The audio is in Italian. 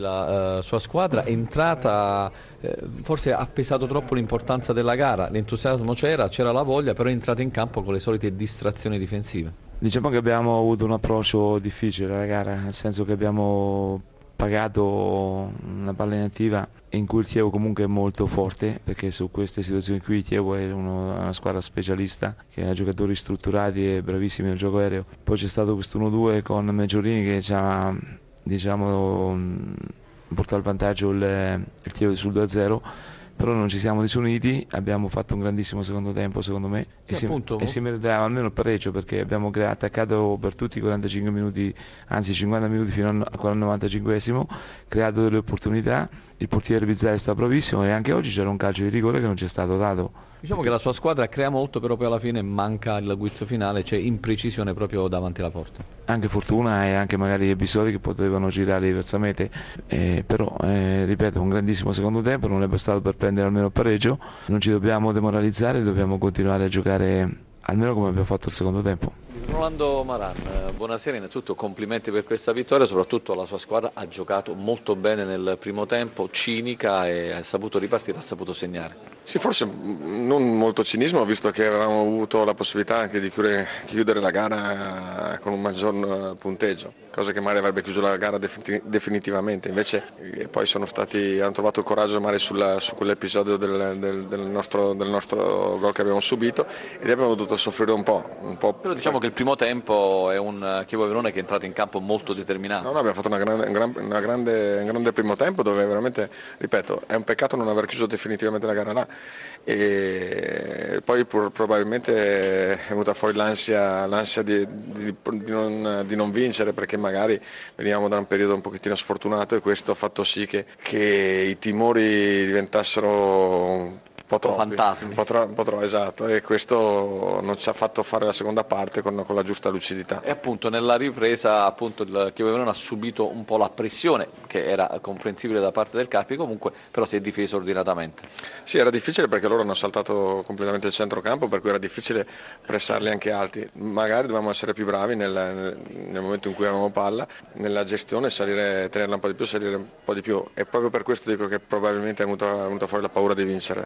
La uh, sua squadra è entrata, eh, forse ha pesato troppo l'importanza della gara, l'entusiasmo c'era, c'era la voglia, però è entrata in campo con le solite distrazioni difensive. Diciamo che abbiamo avuto un approccio difficile alla gara, nel senso che abbiamo pagato una palla inattiva in cui il Chievo comunque è molto forte perché su queste situazioni qui il Chievo è uno, una squadra specialista che ha giocatori strutturati e bravissimi nel gioco aereo. Poi c'è stato questo 1-2 con Meggiorini che ci ha diciamo, portato al vantaggio il, il Chievo sul 2-0 però non ci siamo disuniti, abbiamo fatto un grandissimo secondo tempo secondo me e si, e si, meritava almeno il pareggio perché abbiamo attaccato per tutti i 45 minuti, anzi 50 minuti fino al 95esimo, creato delle opportunità, il portiere Bizzarri sta bravissimo e anche oggi c'era un calcio di rigore che non ci è stato dato. Diciamo che la sua squadra crea molto, però poi alla fine manca il guizzo finale, c'è imprecisione proprio davanti alla porta. Anche fortuna e anche magari episodi che potevano girare diversamente, eh, però eh, ripeto, un grandissimo secondo tempo, non è bastato per prendere almeno il pareggio, non ci dobbiamo demoralizzare, dobbiamo continuare a giocare almeno come abbiamo fatto il secondo tempo. Rolando Maran, eh, buonasera, innanzitutto complimenti per questa vittoria, soprattutto la sua squadra ha giocato molto bene nel primo tempo, cinica e ha saputo ripartire, ha saputo segnare. Sì, forse non molto cinismo, visto che avevamo avuto la possibilità anche di chiudere, chiudere la gara con un maggior punteggio, cosa che magari avrebbe chiuso la gara definitivamente, invece eh, poi sono stati, hanno trovato il coraggio magari sulla, su quell'episodio del, del, del, nostro, del nostro gol che abbiamo subito e abbiamo dovuto soffrire un po', un po'. Però diciamo che il primo tempo è un Chievo Verona che è entrato in campo molto determinato. No, no abbiamo fatto una grande, una grande, un grande primo tempo dove veramente, ripeto, è un peccato non aver chiuso definitivamente la gara là e poi probabilmente è venuta fuori l'ansia, l'ansia di, di, di, non, di, non, vincere perché magari venivamo da un periodo un pochettino sfortunato e questo ha fatto sì che, che i timori diventassero po' troppo, fantasmi. Un po', tro- un po' troppo, esatto, e questo non ci ha fatto fare la seconda parte con, con la giusta lucidità. E appunto nella ripresa appunto il Chievo Verona ha subito un po' la pressione che era comprensibile da parte del Carpi, comunque però si è difeso ordinatamente. Sì, era difficile perché loro hanno saltato completamente il centrocampo, per cui era difficile pressarli anche alti. Magari dovevamo essere più bravi nel, nel, nel momento in cui avevamo palla, nella gestione, salire, tenerla un po' di più, salire un po' di più. E proprio per questo dico che probabilmente è venuta, è venuta fuori la paura di vincere.